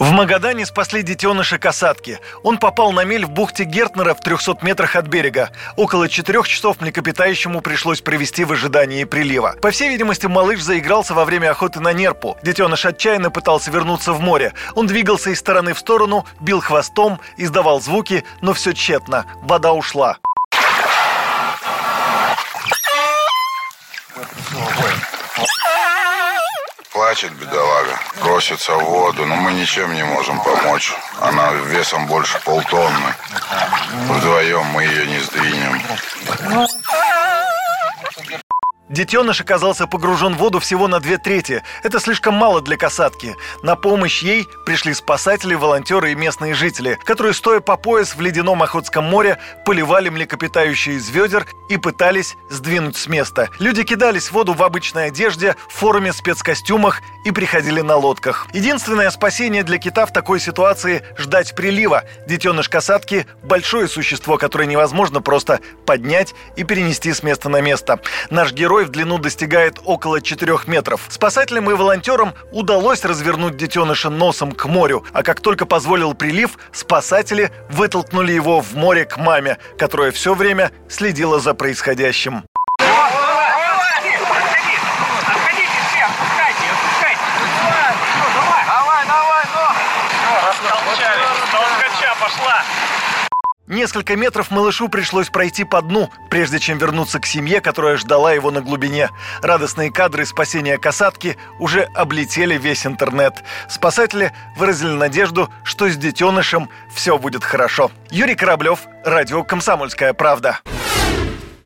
В Магадане спасли детеныша касатки. Он попал на мель в бухте Гертнера в 300 метрах от берега. Около четырех часов млекопитающему пришлось провести в ожидании прилива. По всей видимости, малыш заигрался во время охоты на нерпу. Детеныш отчаянно пытался вернуться в море. Он двигался из стороны в сторону, бил хвостом, издавал звуки, но все тщетно. Вода ушла. Плачет бедолага, просится в воду, но мы ничем не можем помочь. Она весом больше полтонны. Вдвоем мы ее не сдвинем. Детеныш оказался погружен в воду всего на две трети. Это слишком мало для касатки. На помощь ей пришли спасатели, волонтеры и местные жители, которые, стоя по пояс в ледяном Охотском море, поливали млекопитающие из ведер и пытались сдвинуть с места. Люди кидались в воду в обычной одежде, в форме, спецкостюмах и приходили на лодках. Единственное спасение для кита в такой ситуации – ждать прилива. Детеныш касатки – большое существо, которое невозможно просто поднять и перенести с места на место. Наш герой в длину достигает около 4 метров. Спасателям и волонтерам удалось развернуть детеныша носом к морю, а как только позволил прилив, спасатели вытолкнули его в море к маме, которая все время следила за происходящим. Несколько метров малышу пришлось пройти по дну, прежде чем вернуться к семье, которая ждала его на глубине. Радостные кадры спасения касатки уже облетели весь интернет. Спасатели выразили надежду, что с детенышем все будет хорошо. Юрий Кораблев, радио «Комсомольская правда».